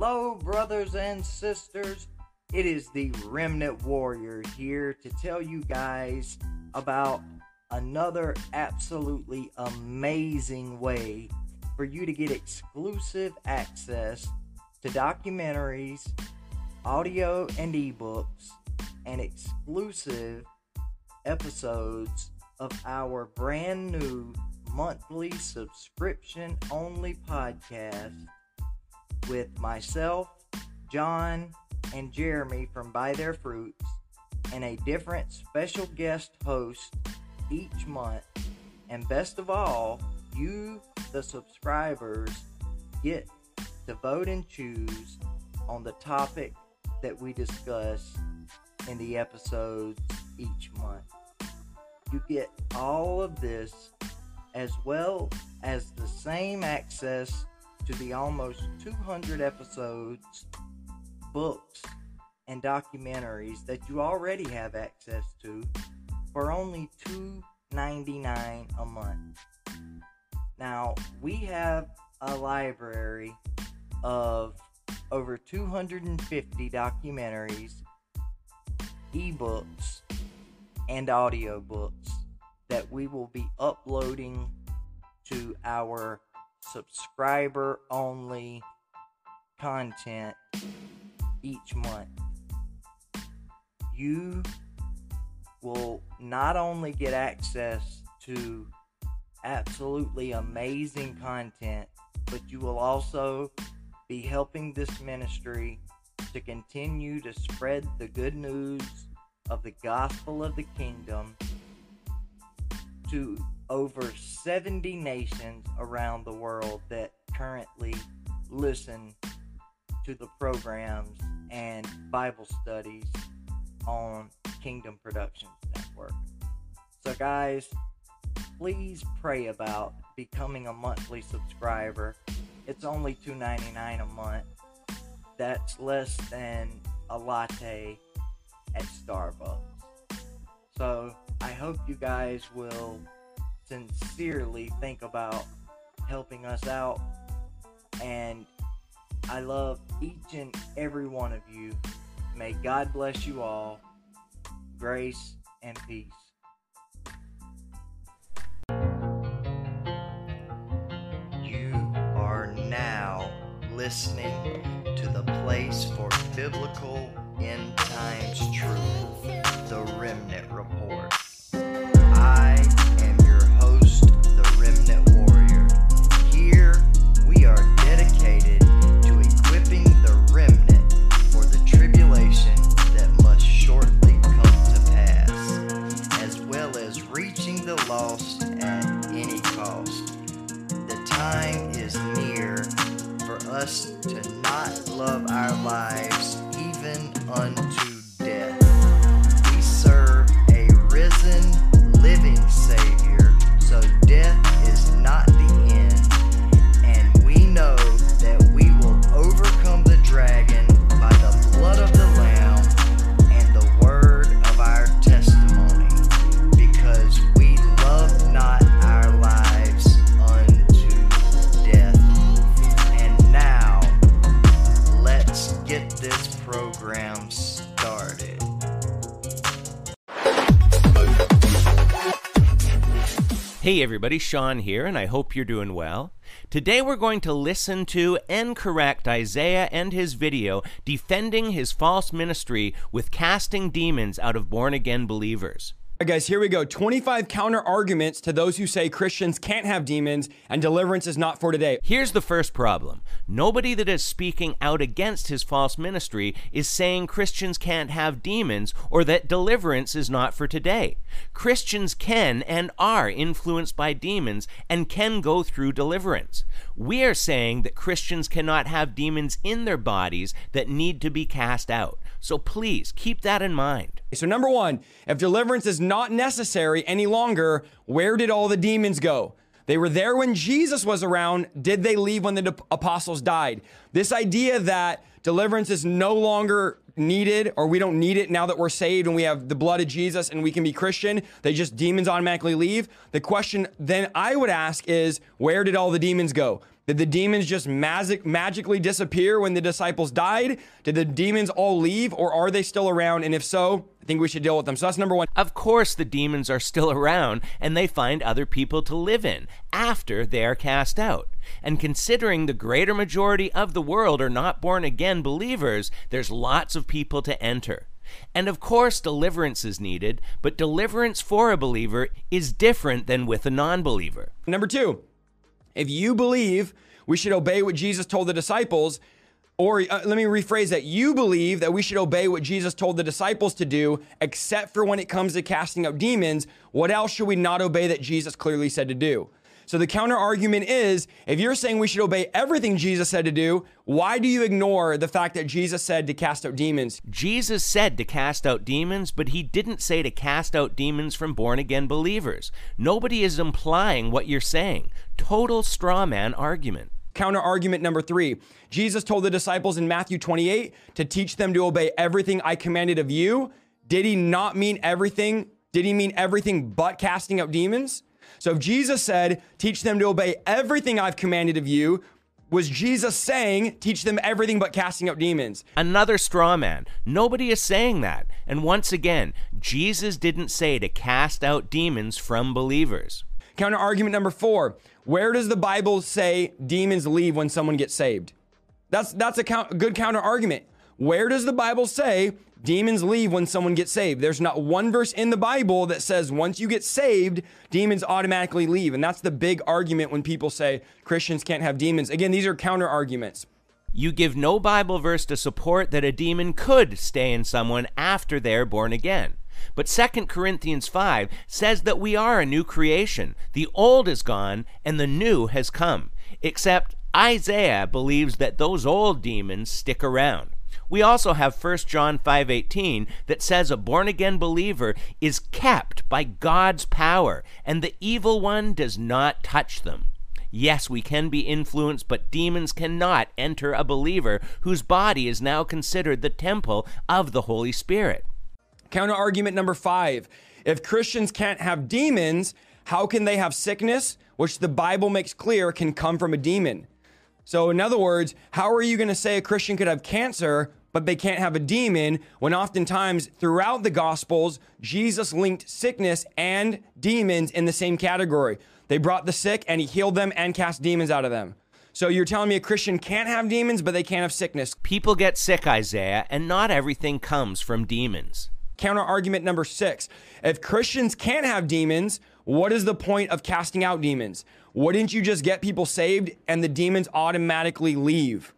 Hello, brothers and sisters. It is the Remnant Warrior here to tell you guys about another absolutely amazing way for you to get exclusive access to documentaries, audio and ebooks, and exclusive episodes of our brand new monthly subscription only podcast with myself, John, and Jeremy from By Their Fruits, and a different special guest host each month. And best of all, you, the subscribers, get to vote and choose on the topic that we discuss in the episodes each month. You get all of this as well as the same access to the almost 200 episodes, books, and documentaries that you already have access to for only $2.99 a month. Now, we have a library of over 250 documentaries, ebooks, and audiobooks that we will be uploading to our subscriber only content each month. You will not only get access to absolutely amazing content, but you will also be helping this ministry to continue to spread the good news of the gospel of the kingdom to over 70 nations around the world that currently listen to the programs and Bible studies on Kingdom Productions Network. So, guys, please pray about becoming a monthly subscriber. It's only $2.99 a month. That's less than a latte at Starbucks. So, I hope you guys will sincerely think about helping us out. And I love each and every one of you. May God bless you all. Grace and peace. You are now listening to the place for biblical end times truth, the Remnant Report. Love our lives even unto Hey everybody, Sean here, and I hope you're doing well. Today we're going to listen to and correct Isaiah and his video defending his false ministry with casting demons out of born again believers. Right, guys, here we go. 25 counter arguments to those who say Christians can't have demons and deliverance is not for today. Here's the first problem nobody that is speaking out against his false ministry is saying Christians can't have demons or that deliverance is not for today. Christians can and are influenced by demons and can go through deliverance. We are saying that Christians cannot have demons in their bodies that need to be cast out. So please keep that in mind. So, number one, if deliverance is not necessary any longer, where did all the demons go? They were there when Jesus was around. Did they leave when the apostles died? This idea that deliverance is no longer needed or we don't need it now that we're saved and we have the blood of Jesus and we can be Christian, they just demons automatically leave. The question then I would ask is where did all the demons go? Did the demons just magic, magically disappear when the disciples died? Did the demons all leave or are they still around? And if so, I think we should deal with them. So that's number one. Of course, the demons are still around and they find other people to live in after they are cast out. And considering the greater majority of the world are not born again believers, there's lots of people to enter. And of course, deliverance is needed, but deliverance for a believer is different than with a non believer. Number two, if you believe we should obey what Jesus told the disciples, or uh, let me rephrase that. You believe that we should obey what Jesus told the disciples to do, except for when it comes to casting out demons. What else should we not obey that Jesus clearly said to do? So the counter argument is if you're saying we should obey everything Jesus said to do, why do you ignore the fact that Jesus said to cast out demons? Jesus said to cast out demons, but he didn't say to cast out demons from born again believers. Nobody is implying what you're saying. Total straw man argument. Counter argument number three Jesus told the disciples in Matthew 28 to teach them to obey everything I commanded of you. Did he not mean everything? Did he mean everything but casting out demons? So if Jesus said, teach them to obey everything I've commanded of you, was Jesus saying, teach them everything but casting out demons? Another straw man. Nobody is saying that. And once again, Jesus didn't say to cast out demons from believers. Counter argument number four Where does the Bible say demons leave when someone gets saved? That's, that's a count, good counter argument. Where does the Bible say demons leave when someone gets saved? There's not one verse in the Bible that says once you get saved, demons automatically leave. And that's the big argument when people say Christians can't have demons. Again, these are counter arguments. You give no Bible verse to support that a demon could stay in someone after they're born again. But 2 Corinthians 5 says that we are a new creation. The old is gone and the new has come. Except Isaiah believes that those old demons stick around. We also have 1 John 5:18 that says a born again believer is kept by God's power and the evil one does not touch them. Yes, we can be influenced, but demons cannot enter a believer whose body is now considered the temple of the Holy Spirit. Counter argument number 5. If Christians can't have demons, how can they have sickness, which the Bible makes clear can come from a demon? So, in other words, how are you going to say a Christian could have cancer but they can't have a demon when oftentimes throughout the Gospels, Jesus linked sickness and demons in the same category. They brought the sick and he healed them and cast demons out of them. So you're telling me a Christian can't have demons, but they can't have sickness. People get sick, Isaiah, and not everything comes from demons. Counter argument number six. If Christians can't have demons, what is the point of casting out demons? Wouldn't you just get people saved and the demons automatically leave?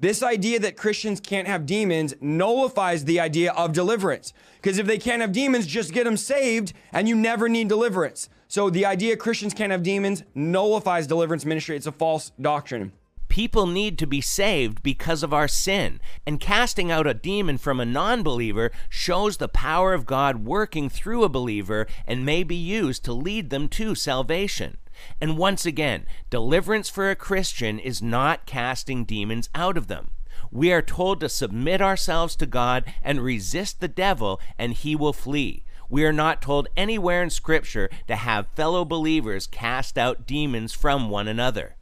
This idea that Christians can't have demons nullifies the idea of deliverance. Because if they can't have demons, just get them saved and you never need deliverance. So the idea Christians can't have demons nullifies deliverance ministry. It's a false doctrine. People need to be saved because of our sin, and casting out a demon from a non believer shows the power of God working through a believer and may be used to lead them to salvation. And once again, deliverance for a Christian is not casting demons out of them. We are told to submit ourselves to God and resist the devil, and he will flee. We are not told anywhere in Scripture to have fellow believers cast out demons from one another.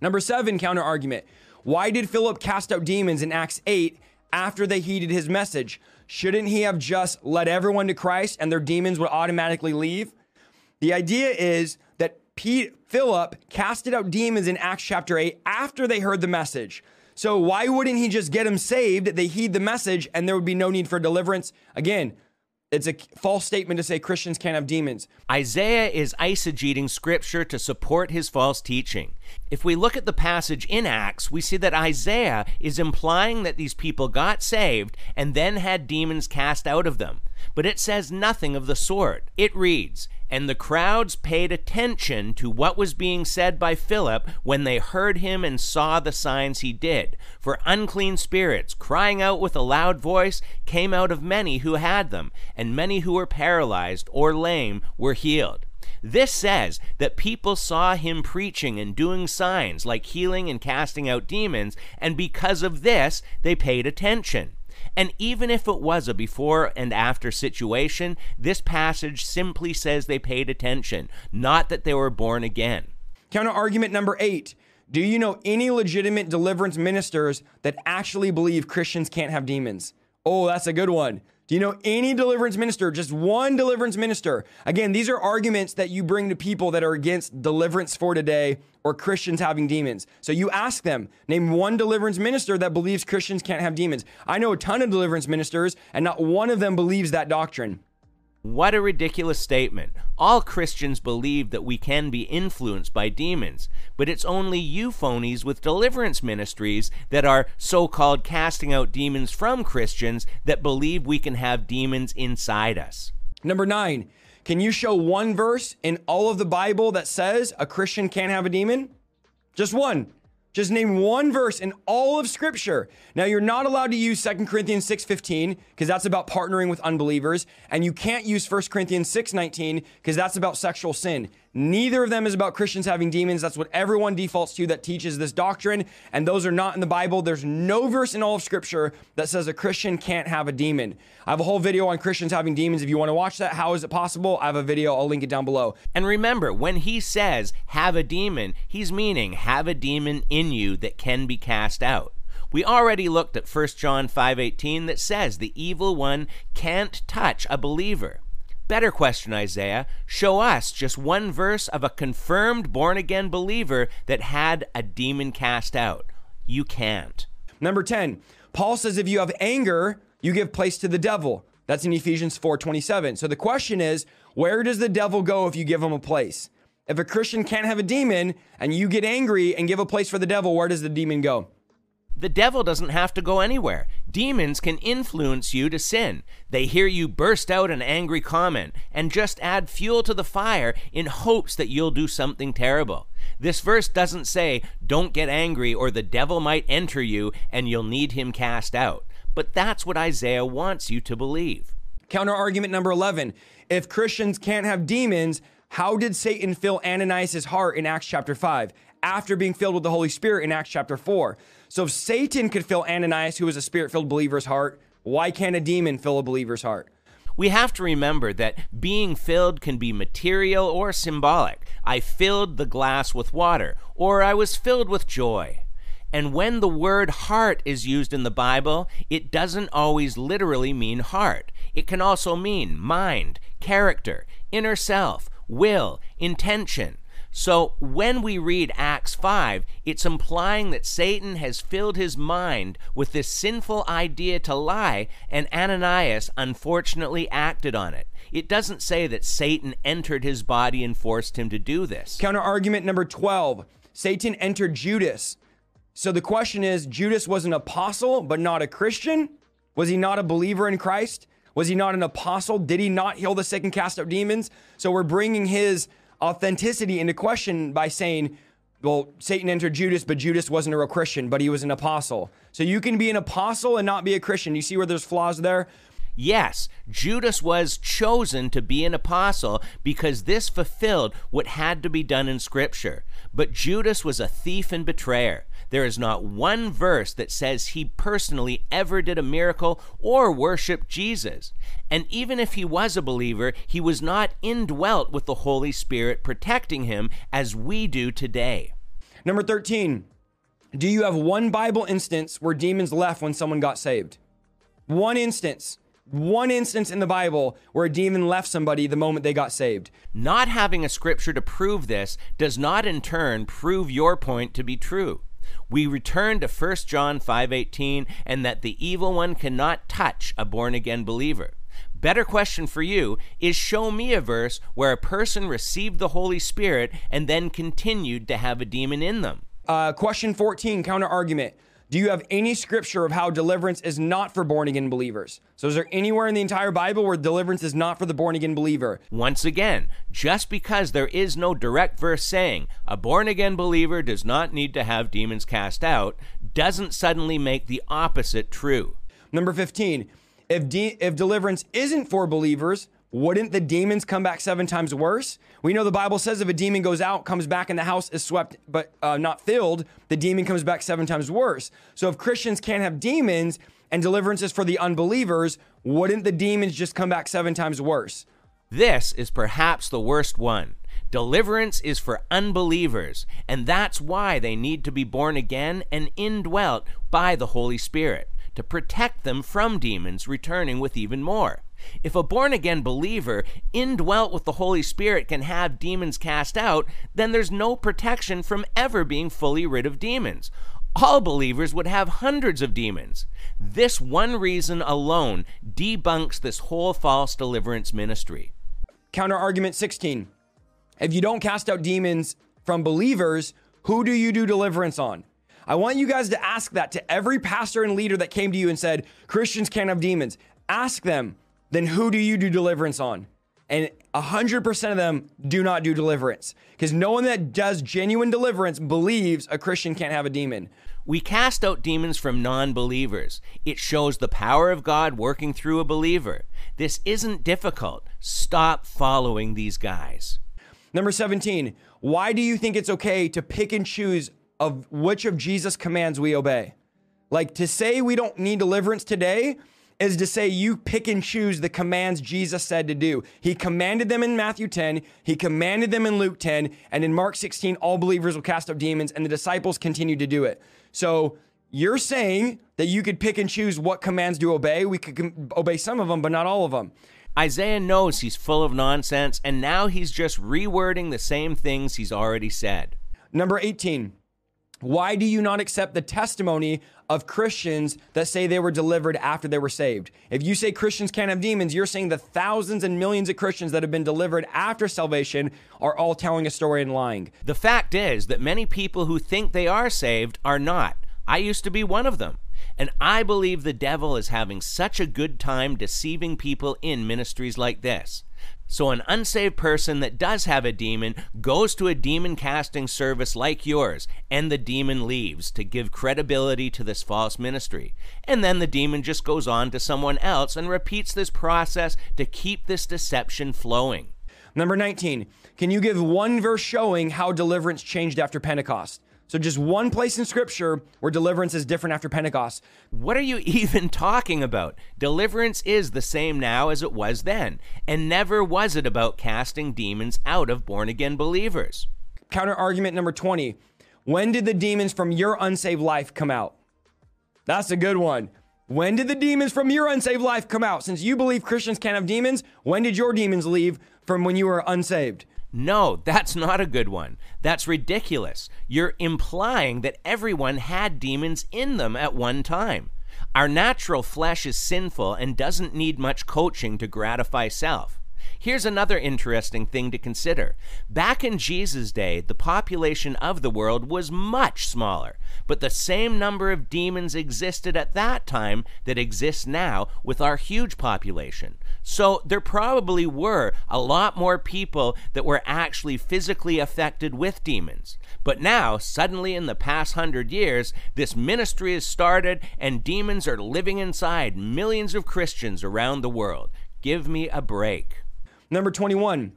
Number seven, counter argument. Why did Philip cast out demons in Acts 8 after they heeded his message? Shouldn't he have just led everyone to Christ and their demons would automatically leave? The idea is that Pete, Philip casted out demons in Acts chapter 8 after they heard the message. So why wouldn't he just get them saved? They heed the message and there would be no need for deliverance. Again, it's a false statement to say Christians can't have demons. Isaiah is eisegeting scripture to support his false teaching. If we look at the passage in Acts, we see that Isaiah is implying that these people got saved and then had demons cast out of them. But it says nothing of the sort. It reads, and the crowds paid attention to what was being said by Philip when they heard him and saw the signs he did. For unclean spirits, crying out with a loud voice, came out of many who had them, and many who were paralyzed or lame were healed. This says that people saw him preaching and doing signs like healing and casting out demons, and because of this, they paid attention. And even if it was a before and after situation, this passage simply says they paid attention, not that they were born again. Counter argument number eight. Do you know any legitimate deliverance ministers that actually believe Christians can't have demons? Oh, that's a good one. Do you know any deliverance minister, just one deliverance minister? Again, these are arguments that you bring to people that are against deliverance for today or Christians having demons. So you ask them, name one deliverance minister that believes Christians can't have demons. I know a ton of deliverance ministers, and not one of them believes that doctrine. What a ridiculous statement. All Christians believe that we can be influenced by demons, but it's only you phonies with deliverance ministries that are so called casting out demons from Christians that believe we can have demons inside us. Number nine, can you show one verse in all of the Bible that says a Christian can't have a demon? Just one. Just name one verse in all of scripture. Now you're not allowed to use 2 Corinthians 6:15 because that's about partnering with unbelievers, and you can't use 1 Corinthians 6:19 because that's about sexual sin. Neither of them is about Christians having demons. That's what everyone defaults to that teaches this doctrine, and those are not in the Bible. There's no verse in all of Scripture that says a Christian can't have a demon. I have a whole video on Christians having demons. If you want to watch that, how is it possible? I have a video. I'll link it down below. And remember, when he says have a demon, he's meaning have a demon in you that can be cast out. We already looked at 1 John 5:18 that says the evil one can't touch a believer. Better question, Isaiah. Show us just one verse of a confirmed born again believer that had a demon cast out. You can't. Number 10, Paul says if you have anger, you give place to the devil. That's in Ephesians 4:27. So the question is, where does the devil go if you give him a place? If a Christian can't have a demon and you get angry and give a place for the devil, where does the demon go? The devil doesn't have to go anywhere. Demons can influence you to sin. They hear you burst out an angry comment and just add fuel to the fire in hopes that you'll do something terrible. This verse doesn't say, don't get angry or the devil might enter you and you'll need him cast out. But that's what Isaiah wants you to believe. Counter argument number 11. If Christians can't have demons, how did Satan fill Ananias' heart in Acts chapter 5 after being filled with the Holy Spirit in Acts chapter 4? So if Satan could fill Ananias, who was a spirit filled believer's heart, why can't a demon fill a believer's heart? We have to remember that being filled can be material or symbolic. I filled the glass with water, or I was filled with joy. And when the word heart is used in the Bible, it doesn't always literally mean heart. It can also mean mind, character, inner self, will, intention. So when we read Acts 5, it's implying that Satan has filled his mind with this sinful idea to lie, and Ananias unfortunately acted on it. It doesn't say that Satan entered his body and forced him to do this. Counter argument number 12 Satan entered Judas. So the question is Judas was an apostle, but not a Christian? Was he not a believer in Christ? Was he not an apostle? Did he not heal the sick and cast out demons? So we're bringing his authenticity into question by saying, well, Satan entered Judas, but Judas wasn't a real Christian, but he was an apostle. So you can be an apostle and not be a Christian. You see where there's flaws there? Yes, Judas was chosen to be an apostle because this fulfilled what had to be done in Scripture. But Judas was a thief and betrayer. There is not one verse that says he personally ever did a miracle or worshiped Jesus. And even if he was a believer, he was not indwelt with the Holy Spirit protecting him as we do today. Number 13, do you have one Bible instance where demons left when someone got saved? One instance one instance in the Bible where a demon left somebody the moment they got saved. Not having a scripture to prove this does not in turn prove your point to be true. We return to 1 John 5:18 and that the evil one cannot touch a born again believer. Better question for you is show me a verse where a person received the Holy Spirit and then continued to have a demon in them. Uh, question 14, counter argument. Do you have any scripture of how deliverance is not for born again believers? So, is there anywhere in the entire Bible where deliverance is not for the born again believer? Once again, just because there is no direct verse saying a born again believer does not need to have demons cast out, doesn't suddenly make the opposite true. Number 15, if, de- if deliverance isn't for believers, wouldn't the demons come back seven times worse? We know the Bible says if a demon goes out, comes back, and the house is swept but uh, not filled, the demon comes back seven times worse. So if Christians can't have demons, and deliverance is for the unbelievers, wouldn't the demons just come back seven times worse? This is perhaps the worst one. Deliverance is for unbelievers, and that's why they need to be born again and indwelt by the Holy Spirit to protect them from demons returning with even more. If a born again believer indwelt with the Holy Spirit can have demons cast out, then there's no protection from ever being fully rid of demons. All believers would have hundreds of demons. This one reason alone debunks this whole false deliverance ministry. Counter argument 16. If you don't cast out demons from believers, who do you do deliverance on? I want you guys to ask that to every pastor and leader that came to you and said, Christians can't have demons. Ask them, then who do you do deliverance on? And 100% of them do not do deliverance because no one that does genuine deliverance believes a Christian can't have a demon. We cast out demons from non believers. It shows the power of God working through a believer. This isn't difficult. Stop following these guys. Number 17, why do you think it's okay to pick and choose of which of Jesus' commands we obey? Like to say we don't need deliverance today is to say you pick and choose the commands Jesus said to do. He commanded them in Matthew 10, he commanded them in Luke 10, and in Mark 16, all believers will cast out demons, and the disciples continue to do it. So you're saying that you could pick and choose what commands to obey. We could obey some of them, but not all of them. Isaiah knows he's full of nonsense, and now he's just rewording the same things he's already said. Number 18. Why do you not accept the testimony of Christians that say they were delivered after they were saved? If you say Christians can't have demons, you're saying the thousands and millions of Christians that have been delivered after salvation are all telling a story and lying. The fact is that many people who think they are saved are not. I used to be one of them. And I believe the devil is having such a good time deceiving people in ministries like this. So, an unsaved person that does have a demon goes to a demon casting service like yours, and the demon leaves to give credibility to this false ministry. And then the demon just goes on to someone else and repeats this process to keep this deception flowing. Number 19, can you give one verse showing how deliverance changed after Pentecost? So, just one place in scripture where deliverance is different after Pentecost. What are you even talking about? Deliverance is the same now as it was then, and never was it about casting demons out of born again believers. Counter argument number 20 When did the demons from your unsaved life come out? That's a good one. When did the demons from your unsaved life come out? Since you believe Christians can't have demons, when did your demons leave from when you were unsaved? No, that's not a good one. That's ridiculous. You're implying that everyone had demons in them at one time. Our natural flesh is sinful and doesn't need much coaching to gratify self. Here's another interesting thing to consider. Back in Jesus' day, the population of the world was much smaller, but the same number of demons existed at that time that exists now with our huge population. So there probably were a lot more people that were actually physically affected with demons. But now, suddenly in the past hundred years, this ministry has started and demons are living inside millions of Christians around the world. Give me a break. Number 21.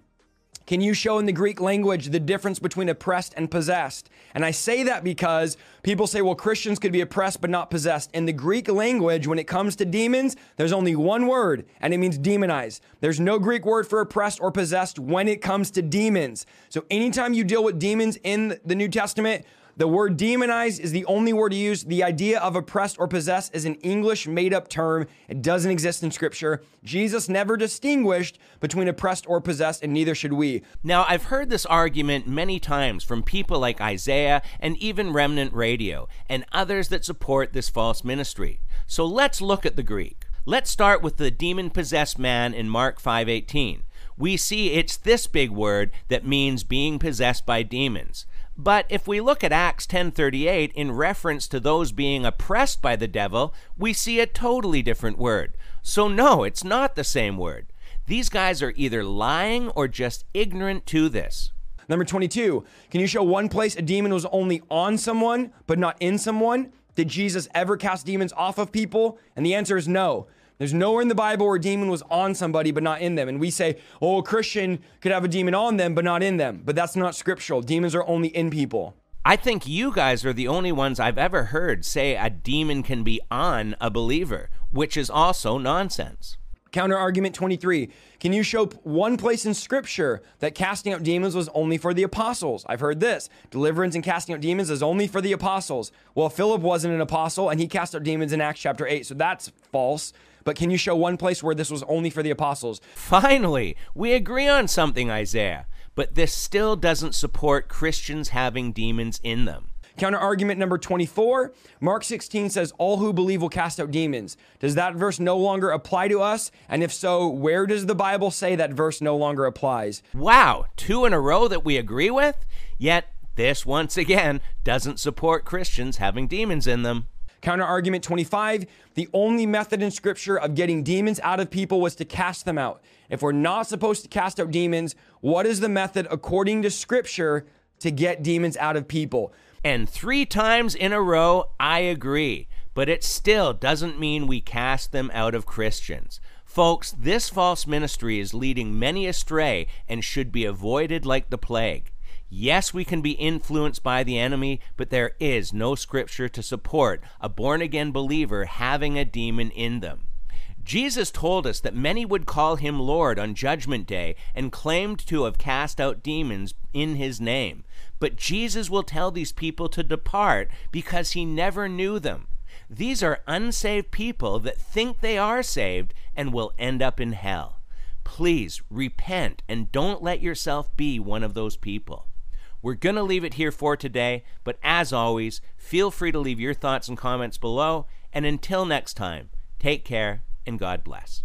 Can you show in the Greek language the difference between oppressed and possessed? And I say that because people say, well, Christians could be oppressed but not possessed. In the Greek language, when it comes to demons, there's only one word, and it means demonize. There's no Greek word for oppressed or possessed when it comes to demons. So anytime you deal with demons in the New Testament, the word demonized is the only word used. The idea of oppressed or possessed is an English made up term. It doesn't exist in scripture. Jesus never distinguished between oppressed or possessed, and neither should we. Now, I've heard this argument many times from people like Isaiah and even Remnant Radio and others that support this false ministry. So let's look at the Greek. Let's start with the demon possessed man in Mark 5:18. We see it's this big word that means being possessed by demons. But if we look at Acts 10:38 in reference to those being oppressed by the devil, we see a totally different word. So no, it's not the same word. These guys are either lying or just ignorant to this. Number 22, can you show one place a demon was only on someone but not in someone? Did Jesus ever cast demons off of people? And the answer is no. There's nowhere in the Bible where a demon was on somebody but not in them. And we say, oh, a Christian could have a demon on them but not in them. But that's not scriptural. Demons are only in people. I think you guys are the only ones I've ever heard say a demon can be on a believer, which is also nonsense. Counter argument 23. Can you show one place in scripture that casting out demons was only for the apostles? I've heard this. Deliverance and casting out demons is only for the apostles. Well, Philip wasn't an apostle and he cast out demons in Acts chapter 8, so that's false. But can you show one place where this was only for the apostles? Finally, we agree on something, Isaiah. But this still doesn't support Christians having demons in them. Counter argument number 24 Mark 16 says, All who believe will cast out demons. Does that verse no longer apply to us? And if so, where does the Bible say that verse no longer applies? Wow, two in a row that we agree with? Yet, this once again doesn't support Christians having demons in them. Counter argument 25 The only method in Scripture of getting demons out of people was to cast them out. If we're not supposed to cast out demons, what is the method according to Scripture to get demons out of people? And three times in a row, I agree. But it still doesn't mean we cast them out of Christians. Folks, this false ministry is leading many astray and should be avoided like the plague. Yes, we can be influenced by the enemy, but there is no scripture to support a born again believer having a demon in them. Jesus told us that many would call him Lord on Judgment Day and claimed to have cast out demons in his name. But Jesus will tell these people to depart because he never knew them. These are unsaved people that think they are saved and will end up in hell. Please repent and don't let yourself be one of those people. We're going to leave it here for today, but as always, feel free to leave your thoughts and comments below. And until next time, take care and God bless.